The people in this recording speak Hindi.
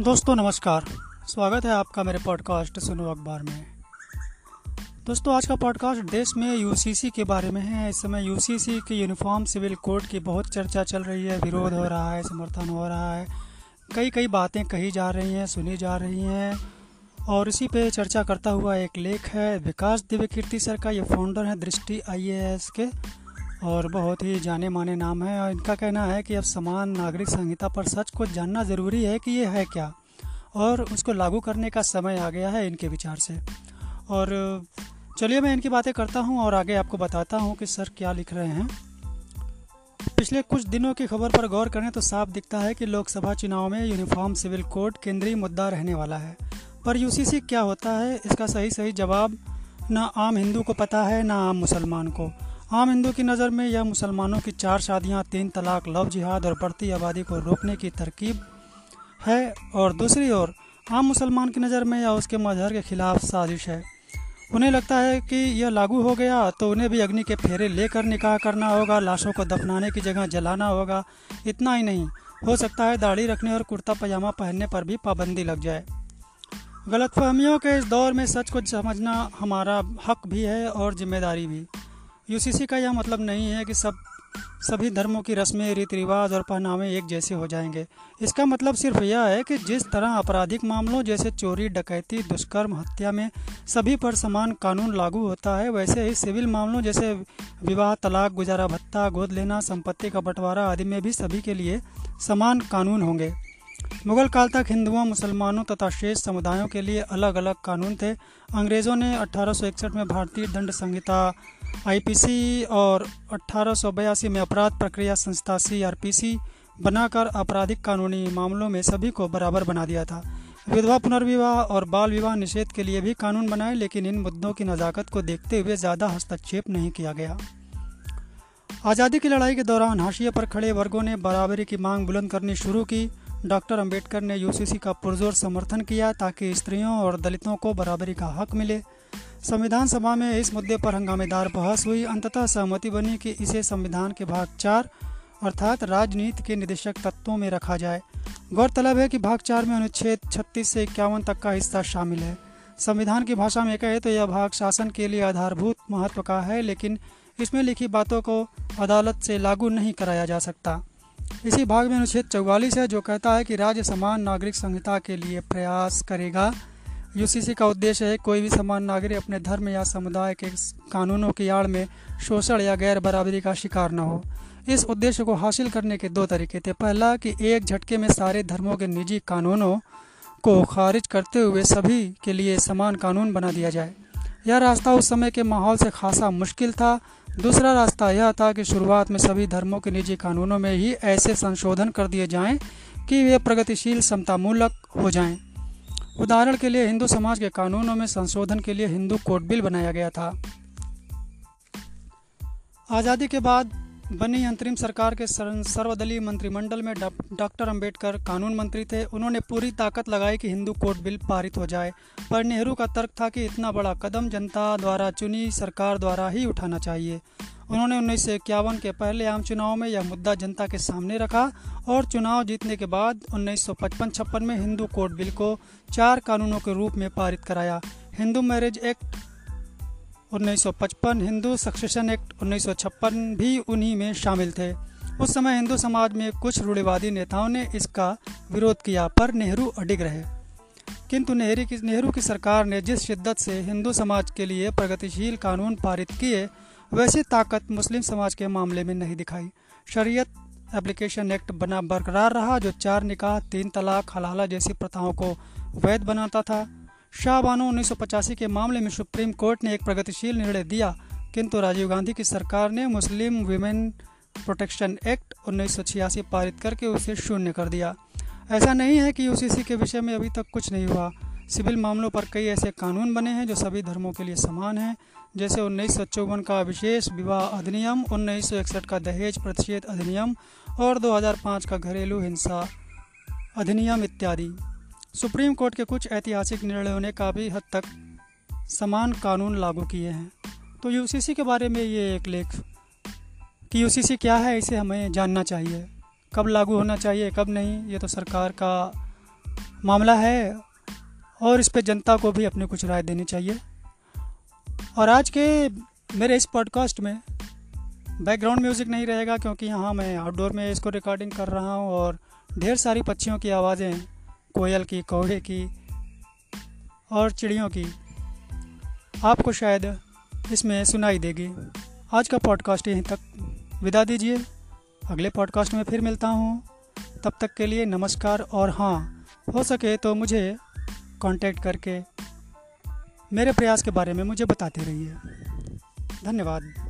दोस्तों, नमस्कार। स्वागत है आपका मेरे पॉडकास्ट सुनो अखबार में। दोस्तों, आज का पॉडकास्ट देश में यूसीसी के बारे में है। इस समय यूसीसी के यूनिफॉर्म सिविल कोड की बहुत चर्चा चल रही है। विरोध हो रहा है, समर्थन हो रहा है। कई कई बातें कही जा रही हैं, सुनी जा रही हैं। और इसी पे चर्चा करता हुआ एक लेख है, विकास दिव्य कीर्ति सर का ये फाउंडर है, दृष्टि आईएएस के। और बहुत ही जाने माने नाम है और इनका कहना है कि अब समान नागरिक संहिता पर सच को जानना ज़रूरी है कि ये है क्या? और उसको लागू करने का समय आ गया है इनके विचार से। और चलिए मैं इनकी बातें करता हूँ और आगे आपको बताता हूँ कि सर क्या लिख रहे हैं। पिछले कुछ दिनों की खबर पर गौर करें तो साफ़ दिखता है कि लोकसभा चुनाव में यूनिफॉर्म सिविल कोड केंद्रीय मुद्दा रहने वाला है। पर यूसीसी क्या होता है? इसका सही सही जवाब, ना आम हिंदू को पता है, ना आम मुसलमान को। आम हिंदू की नज़र में यह मुसलमानों की चार शादियाँ, तीन तलाक, लव जिहाद और बढ़ती आबादी को रोकने की तरकीब है। और दूसरी ओर, आम मुसलमान की नज़र में यह उसके मजहर के खिलाफ साजिश है। उन्हें लगता है कि यह लागू हो गया तो उन्हें भी अग्नि के फेरे लेकर निकाह करना होगा, लाशों को दफनाने की जगह जलाना होगा। इतना ही नहीं, हो सकता है दाढ़ी रखने और कुर्ता पजामा पहनने पर भी पाबंदी लग जाए। गलतफहमियों के इस दौर में सच को समझना हमारा हक भी है और ज़िम्मेदारी भी। यूसीसी का यह मतलब नहीं है कि सब, सभी धर्मों की रस्में रीति रिवाज और पहनावे एक जैसे हो जाएँगे। इसका मतलब सिर्फ़ यह है कि जिस तरह आपराधिक मामलों जैसे चोरी, डकैती, दुष्कर्म, हत्या में सभी पर समान कानून लागू होता है, वैसे ही सिविल मामलों जैसे विवाह, तलाक, गुजारा, भत्ता, गोद लेना, संपत्ति का बंटवारा आदि में भी सभी के लिए समान कानून होंगे। मुगल काल तक हिंदुओं, मुसलमानों तथा शेष समुदायों के लिए अलग अलग कानून थे। अंग्रेज़ों ने अठारह सौ इकसठ में भारतीय दंड संहिता, आईपीसी और अठारह सौ बयासी में अपराध प्रक्रिया संस्था सीआरपीसी बनाकर आपराधिक कानूनी मामलों में सभी को बराबर बना दिया था। विधवा पुनर्विवाह और बाल विवाह निषेध के लिए भी कानून बनाए, लेकिन इन मुद्दों की नज़ाकत को देखते हुए ज़्यादा हस्तक्षेप नहीं किया गया। आज़ादी की लड़ाई के दौरान हाशिए पर खड़े वर्गों ने बराबरी की मांग बुलंद करनी शुरू की। डॉक्टर अंबेडकर ने यूसीसी का पुरजोर समर्थन किया ताकि स्त्रियों और दलितों को बराबरी का हक मिले। संविधान सभा में इस मुद्दे पर हंगामेदार बहस हुई। अंततः सहमति बनी कि इसे संविधान के भाग चार अर्थात राजनीति के निदेशक तत्वों में रखा जाए। गौरतलब है कि भाग चार में अनुच्छेद 36 से इक्यावन तक का हिस्सा शामिल है। संविधान की भाषा में कहे तो यह भाग शासन के लिए आधारभूत महत्व का है, लेकिन इसमें लिखी बातों को अदालत से लागू नहीं कराया जा सकता। इसी भाग में अनुच्छेद चौवालीस है, जो कहता है कि राज्य समान नागरिक संहिता के लिए प्रयास करेगा। यूसीसी का उद्देश्य है, कोई भी समान नागरिक अपने धर्म या समुदाय के कानूनों की आड़ में शोषण या गैर बराबरी का शिकार न हो। इस उद्देश्य को हासिल करने के दो तरीके थे। पहला, कि एक झटके में सारे धर्मों के निजी कानूनों को खारिज करते हुए सभी के लिए समान कानून बना दिया जाए। यह रास्ता उस समय के माहौल से खासा मुश्किल था दूसरा रास्ता यह था कि शुरुआत में सभी धर्मों के निजी कानूनों में ही ऐसे संशोधन कर दिए जाएँ कि वे प्रगतिशील, समतामूलक हो जाएँ। उदाहरण के लिए हिंदू समाज के कानूनों में संशोधन के लिए हिंदू कोड बिल बनाया गया था आज़ादी के बाद बनी अंतरिम सरकार के सर्वदलीय मंत्रिमंडल में डॉक्टर अंबेडकर कानून मंत्री थे। उन्होंने पूरी ताकत लगाई कि हिंदू कोड बिल पारित हो जाए। पर नेहरू का तर्क था कि इतना बड़ा कदम जनता द्वारा, चुनी सरकार द्वारा ही उठाना चाहिए। उन्होंने उन्नीस सौ इक्यावन के पहले आम चुनाव में यह मुद्दा जनता के सामने रखा और चुनाव जीतने के बाद उन्नीस सौ में हिंदू कोड बिल को चार कानूनों के रूप में पारित कराया। Hindu marriage act 1955 Hindu succession act 1956 भी उन्हीं में शामिल थे। उस समय हिंदू समाज में कुछ रूढ़िवादी नेताओं ने इसका विरोध किया, पर नेहरू अडिग रहे। किंतु नेहरू की नेहरू की सरकार ने जिस शिद्दत से हिंदू समाज के लिए प्रगतिशील कानून पारित किए, वैसी ताकत मुस्लिम समाज के मामले में नहीं दिखाई। शरीयत एप्लीकेशन एक्ट बना बरकरार रहा, जो चार निकाह, तीन तलाक, हलाला जैसी प्रथाओं को वैध बनाता था। शाहबानो उन्नीस सौ पचासी के मामले में सुप्रीम कोर्ट ने एक प्रगतिशील निर्णय दिया, किंतु राजीव गांधी की सरकार ने मुस्लिम वीमेन प्रोटेक्शन एक्ट उन्नीस सौ छियासी पारित करके उसे शून्य कर दिया। ऐसा नहीं है कि यूसीसी के विषय में अभी तक कुछ नहीं हुआ। सिविल मामलों पर कई ऐसे कानून बने हैं जो सभी धर्मों के लिए समान हैं, जैसे उन्नीस सौ चौवन का विशेष विवाह अधिनियम, उन्नीस सौ इकसठ का दहेज प्रतिषेध अधिनियम और 2005 का घरेलू हिंसा अधिनियम इत्यादि। सुप्रीम कोर्ट के कुछ ऐतिहासिक निर्णयों ने काफ़ी हद तक समान कानून लागू किए हैं। तो यूसीसी के बारे में ये एक लेख कि यूसीसी क्या है, इसे हमें जानना चाहिए। कब लागू होना चाहिए, कब नहीं, ये तो सरकार का मामला है और इस पे जनता को भी अपनी कुछ राय देनी चाहिए। और आज के मेरे इस पॉडकास्ट में बैकग्राउंड म्यूज़िक नहीं रहेगा क्योंकि यहाँ मैं आउटडोर में इसको रिकॉर्डिंग कर रहा हूँ और ढेर सारी पक्षियों की आवाज़ें कोयल की कौड़े की और चिड़ियों की। आपको शायद इसमें सुनाई देगी। आज का पॉडकास्ट यहीं तक। विदा दीजिए। अगले पॉडकास्ट में फिर मिलता हूँ। तब तक के लिए नमस्कार और हाँ हो सके तो मुझे कांटेक्ट करके मेरे प्रयास के बारे में मुझे बताते रहिए। धन्यवाद।